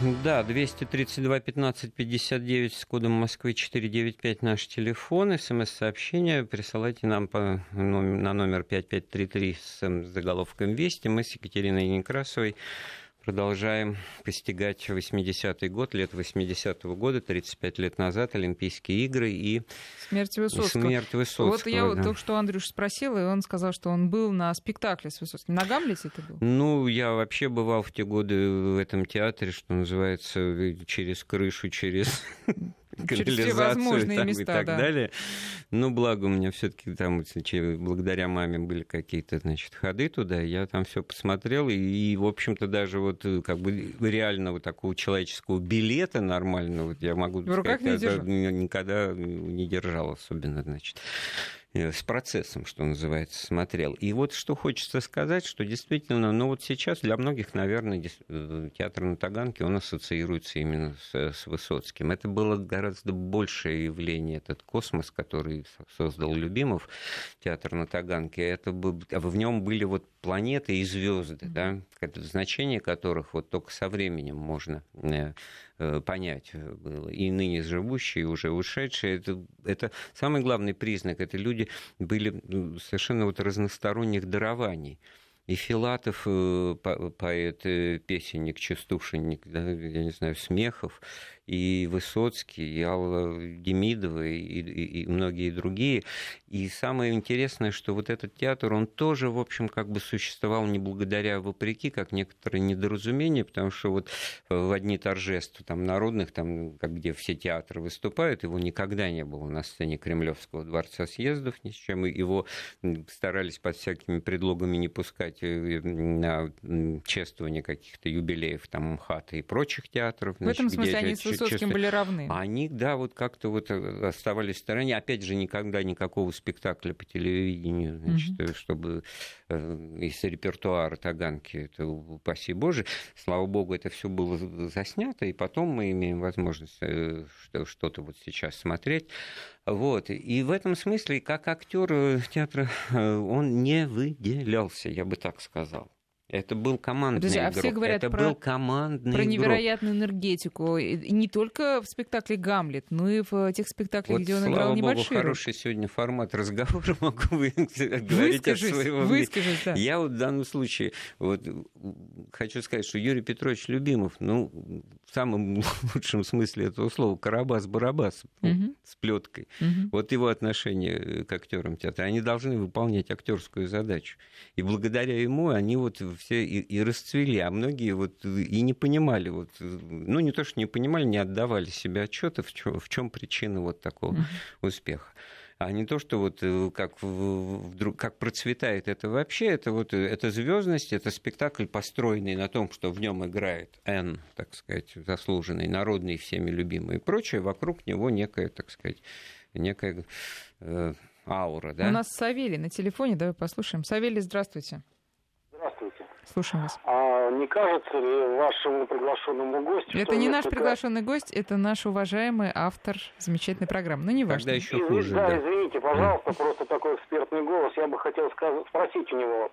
Да, 232 15 59 с кодом Москвы 495 наш телефон. СМС-сообщение присылайте нам по, на номер 5533 с заголовком «Вести». Мы с Екатериной Некрасовой продолжаем постигать 80-й год, лет 80-го года, 35 лет назад, Олимпийские игры и смерть Высоцкого. Смерть Высоцкого вот я да. только что Андрюш спросил, и он сказал, что он был на спектакле с Высоцким. На Гамлете это был? Ну, я вообще бывал в те годы в этом театре, что называется, через крышу, через канализацию там, места, и так да. далее. Но благо у меня все-таки там благодаря маме были какие-то значит, ходы туда. Я там все посмотрел. И, в общем-то, даже вот э, как бы реального такого человеческого билета нормального я могу в руках сказать, не никогда не держал особенно, значит. Э, с процессом, что называется, смотрел. И вот что хочется сказать, что действительно, ну вот сейчас для многих, наверное, э, театр на Таганке, он ассоциируется именно с, с Высоцким. Это было гораздо большее явление, этот космос, который создал Любимов, театр на Таганке. Это был, в нем были вот планеты и звезды, да, значение которых вот только со временем можно э, Э, понять было. И ныне живущие, и уже ушедшие. Это, это самый главный признак. Это люди были ну, совершенно вот разносторонних дарований. и Филатов, э, поэт, песенник, частушенник, да, я не знаю, Смехов, и Высоцкий, и Алла Демидова, и, и, и многие другие. И самое интересное, что вот этот театр, он тоже, в общем, как бы существовал не благодаря, а вопреки, как некоторые недоразумения, потому что вот в одни торжества там, народных, там, как где все театры выступают, его никогда не было на сцене Кремлевского дворца съездов ни с чем, его старались под всякими предлогами не пускать э, на чествование каких-то юбилеев там МХАТа и прочих театров. В этом смысле они Высоцким были равны. Они, да, вот как-то вот э, оставались в стороне. Опять же, никогда никакого спектакля по телевидению, значит, угу. чтобы э, из репертуара Таганки, это упаси Боже. Слава богу, это все было заснято, и потом мы имеем возможность что-то вот сейчас смотреть. Вот. И в этом смысле, как актер театра, он не выделялся, я бы так сказал. Это был командный Подожди, игрок. А все говорят это про, был командный про невероятную игрок. энергетику. И не только в спектакле «Гамлет», но и в тех спектаклях, вот, где он слава играл богу, небольшой хороший сегодня формат разговора, могу говорить от своего выскажись, да. Я вот в данном случае вот, хочу сказать, что Юрий Петрович Любимов, ну, в самом лучшем смысле этого слова, Карабас-Барабас угу. с плеткой. Угу. Вот его отношение к актерам театра, они должны выполнять актерскую задачу. И благодаря ему они вот все и, и расцвели, а многие вот и не понимали, вот, ну не то, что не понимали, не отдавали себе отчета, в чем, в чем причина вот такого mm-hmm. успеха а не то, что вот э, как, вдруг, как процветает это вообще, это вот э, это звездность, это спектакль, построенный на том, что в нем играет Н, так сказать, заслуженный, народный, всеми любимый и прочее, вокруг него некая, так сказать, некая э, аура. Да? У нас Савелий на телефоне, давай послушаем. Савелий, здравствуйте. Слушаем вас. А не кажется ли вашему приглашенному гостю... Это не наш приглашенный гость, это наш уважаемый автор замечательной программы. Ну, не важно. Тогда еще хуже, да, да, извините, пожалуйста, просто такой экспертный голос. Я бы хотел сказать, спросить у него,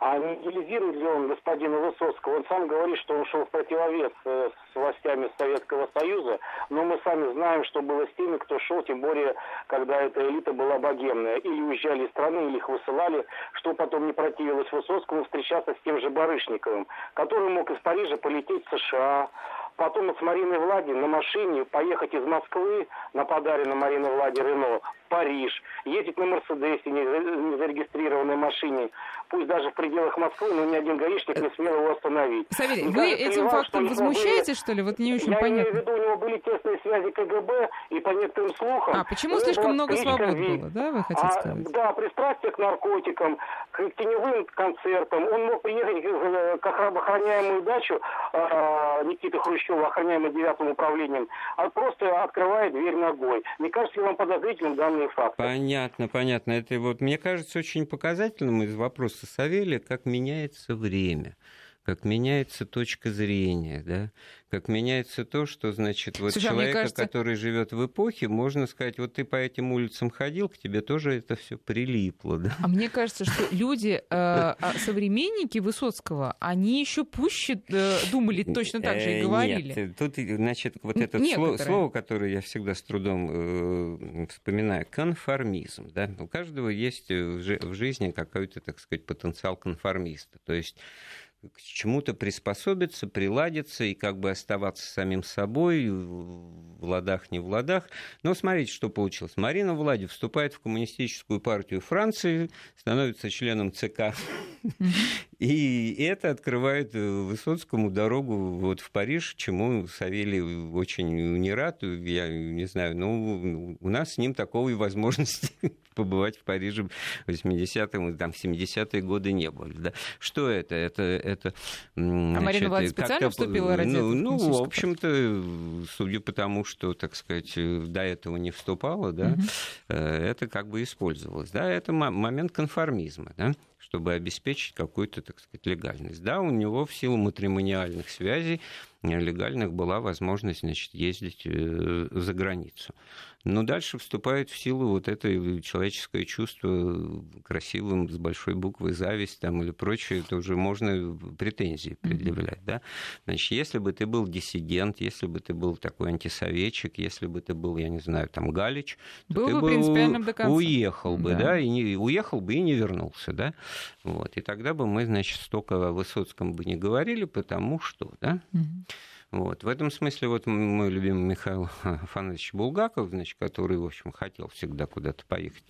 а не идеализирует ли он господина Высоцкого? Он сам говорит, что он шел в противовес э, с властями Советского Союза, но мы сами знаем, что было с теми, кто шел, тем более, когда эта элита была богемная. Или уезжали из страны, или их высылали, что потом не противилось Высоцкому встречаться с тем же Барышниковым, который мог из Парижа полететь в США, потом с Мариной Влади на машине поехать из Москвы на подаренной Мариной Влади Рено в Париж, ездить на Мерседесе, не зарегистрированной машине, пусть даже в пределах Москвы, но ни один гаишник не смел его остановить. Савелий, вы этим вам, фактом что возмущаетесь, были... что ли? Вот не очень Я понятно. имею в виду, у него были тесные связи КГБ, и по некоторым слухам... А почему слишком много свобод было, да, вы хотите а, сказать? Да, пристрастие к наркотикам, к теневым концертам. Он мог приехать к охраняемую дачу э, Никиты Хрущева, охраняемую девятым управлением, а просто открывая дверь ногой. Не кажется ли вам подозрительным данные факты? Понятно, понятно. Это вот, мне кажется, очень показательным из вопроса Савелия, как меняется время как меняется точка зрения, да, как меняется то, что, значит, вот Слушай, а человека, кажется... который живет в эпохе, можно сказать, вот ты по этим улицам ходил, к тебе тоже это все прилипло, да. А мне кажется, что люди, э, а современники Высоцкого, они еще пуще э, думали точно так же и э, говорили. Нет, тут, значит, вот это слово, слово, которое я всегда с трудом вспоминаю, конформизм, да, у каждого есть в жизни какой-то, так сказать, потенциал конформиста, то есть к чему-то приспособиться, приладиться и как бы оставаться самим собой в ладах, не в ладах. Но смотрите, что получилось. Марина Влади вступает в коммунистическую партию Франции, становится членом ЦК. И это открывает Высоцкому дорогу вот в Париж, чему Савелий очень не рад. Я не знаю, ну, у нас с ним такой возможности побывать в Париже в 80-е, там, в 70-е годы не было. Да. Что это? Это, это а Марина Владимировна специально вступила ради Ну, ну в общем-то, судя по тому, что, так сказать, до этого не вступала, да, угу. это как бы использовалось. Да, это момент конформизма, да чтобы обеспечить какую-то, так сказать, легальность. Да, у него в силу матримониальных связей легальных была возможность значит, ездить за границу. Но дальше вступает в силу вот это человеческое чувство красивым с большой буквы зависть там, или прочее, это уже можно претензии предъявлять. Mm-hmm. Да? Значит, если бы ты был диссидент, если бы ты был такой антисоветчик, если бы ты был, я не знаю, там Галич, был то бы ты бы до конца. уехал бы, да. да, и не, уехал бы и не вернулся, да, вот, и тогда бы мы, значит, столько о Высоцком бы не говорили, потому что, да, mm-hmm. Вот. В этом смысле вот мой любимый Михаил Афанович Булгаков, значит, который, в общем, хотел всегда куда-то поехать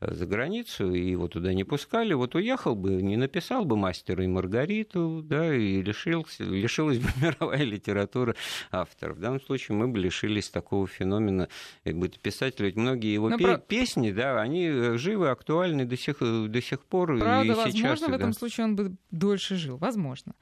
э, за границу, и его туда не пускали, вот уехал бы, не написал бы «Мастера и Маргариту», да, и лишился, лишилась бы мировая литература авторов. В данном случае мы бы лишились такого феномена бытописателя. Ведь многие его пе- про... песни, да, они э, живы, актуальны до сих, до сих пор. Правда, и возможно, сейчас, в этом да. случае он бы дольше жил, возможно.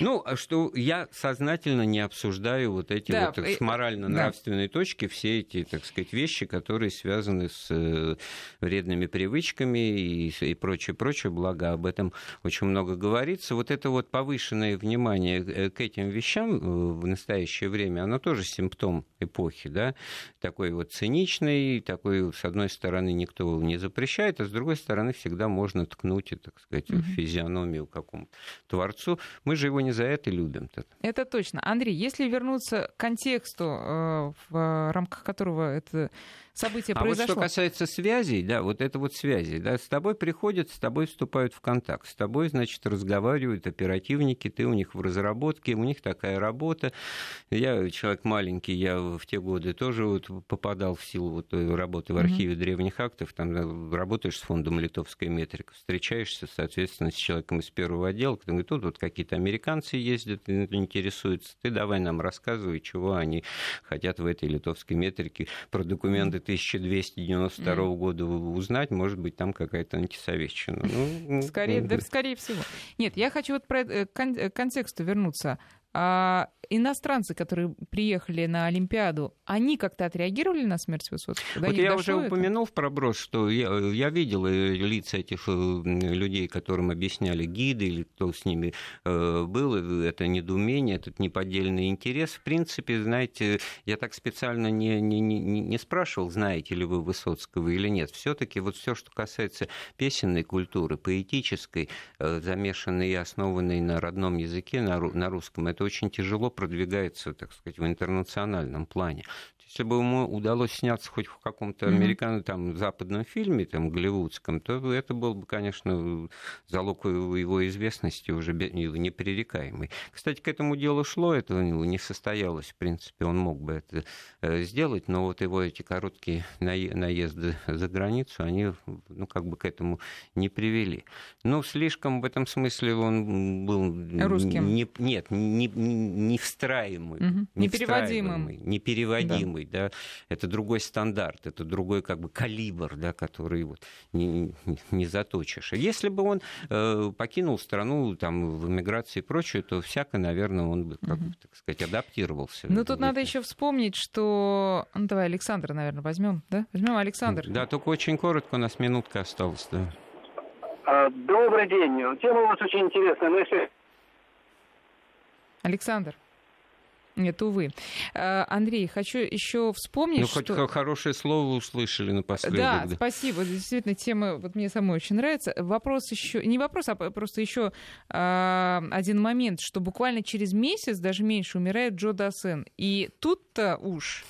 Ну, а что я сознательно не обсуждаю вот эти да, вот с морально-нравственной да. точки все эти, так сказать, вещи, которые связаны с э, вредными привычками и, и прочее, прочее, благо об этом очень много говорится. Вот это вот повышенное внимание э, к этим вещам э, в настоящее время, оно тоже симптом эпохи, да, такой вот циничный, такой, с одной стороны, никто не запрещает, а с другой стороны, всегда можно ткнуть, так сказать, угу. физиономию какому-то творцу. Мы же его не за это любим. -то. Это точно. Андрей, если вернуться к контексту, э, в рамках которого это событие а произошло. вот что касается связей, да, вот это вот связи, да, с тобой приходят, с тобой вступают в контакт, с тобой, значит, разговаривают оперативники, ты у них в разработке, у них такая работа. Я человек маленький, я в те годы тоже вот попадал в силу вот работы в архиве mm-hmm. древних актов, там работаешь с фондом литовская метрика, встречаешься, соответственно, с человеком из первого отдела, который говорит, тут вот какие-то американцы ездят, интересуются, ты давай нам рассказывай, чего они хотят в этой литовской метрике про документы 1292 mm. года узнать, может быть, там какая-то антисоветчина. Ну, скорее, да, скорее всего. Нет, я хочу вот про э, к контексту вернуться. А иностранцы, которые приехали на Олимпиаду, они как-то отреагировали на смерть Высоцкого? До вот я уже это? упомянул в проброс, что я, я видел э, лица этих э, людей, которым объясняли гиды или кто с ними э, был, это недоумение, этот неподдельный интерес. В принципе, знаете, я так специально не, не, не, не спрашивал, знаете ли вы Высоцкого или нет. Все-таки вот все, что касается песенной культуры, поэтической, замешанной и основанной на родном языке, на, на русском, это очень тяжело продвигается, так сказать, в интернациональном плане. Если бы ему удалось сняться хоть в каком-то американском, там, западном фильме, там, голливудском, то это был бы, конечно, залог его известности уже непререкаемый. Кстати, к этому делу шло, это у него не состоялось, в принципе, он мог бы это э, сделать, но вот его эти короткие наезды за границу, они, ну, как бы к этому не привели. Ну, слишком в этом смысле он был... Русским? Не, нет, не, не встраиваемый, угу. не непереводимый. непереводимый другой, да, это другой стандарт, это другой как бы калибр, да, который вот не, не заточишь. Если бы он э, покинул страну там в эмиграции и прочее, то всяко, наверное, он бы, как, угу. так сказать, адаптировался. Ну, тут надо еще вспомнить, что... Ну, давай Александра, наверное, возьмем, да? Возьмем Александр. Да, только очень коротко, у нас минутка осталась, да. А, добрый день. Тема у вас очень интересная, но если Александр. Нет, увы. Э, Андрей, хочу еще вспомнить, ну, хоть что... хорошее слово услышали напоследок. Да, да, спасибо. Действительно, тема вот мне самой очень нравится. Вопрос еще... Не вопрос, а просто еще э, один момент, что буквально через месяц, даже меньше, умирает Джо Дассен. И тут-то уж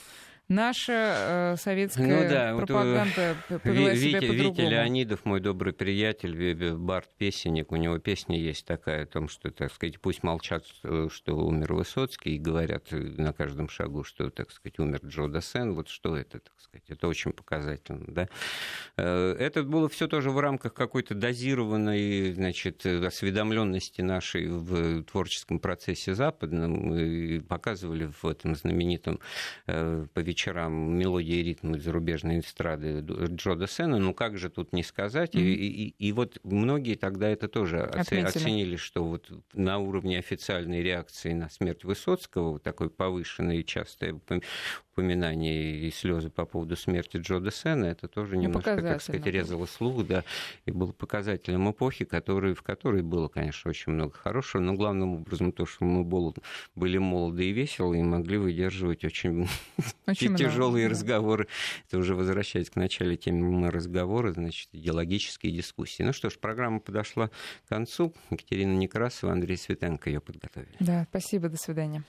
наша э, советская ну, да, пропаганда вот, повела Витя, себя по-другому. Витя Леонидов, мой добрый приятель, Барт-песенник, у него песня есть такая о том, что, так сказать, пусть молчат, э, что умер Высоцкий, и говорят на каждом шагу, что, так сказать, умер Джо Дассен. Вот что это, так сказать, это очень показательно, да. Э, это было все тоже в рамках какой-то дозированной, значит, осведомленности нашей в творческом процессе западном. Мы показывали в этом знаменитом поведении вечерам мелодии и ритмы зарубежной эстрады Джо Десена, ну как же тут не сказать. Mm-hmm. И, и, и вот многие тогда это тоже Отметили. оценили, что вот на уровне официальной реакции на смерть Высоцкого, вот такой повышенной и частое упоминания и слезы по поводу смерти Джо Десена, это тоже ну, немножко, так сказать, резало слух, да, и было показателем эпохи, который, в которой было, конечно, очень много хорошего, но главным образом то, что мы были молоды и веселы, и могли выдерживать очень, очень тяжелые много, разговоры. Это уже возвращаясь к началу темы разговора, значит, идеологические дискуссии. Ну что ж, программа подошла к концу. Екатерина Некрасова, Андрей Светенко ее подготовили. Да, спасибо, до свидания.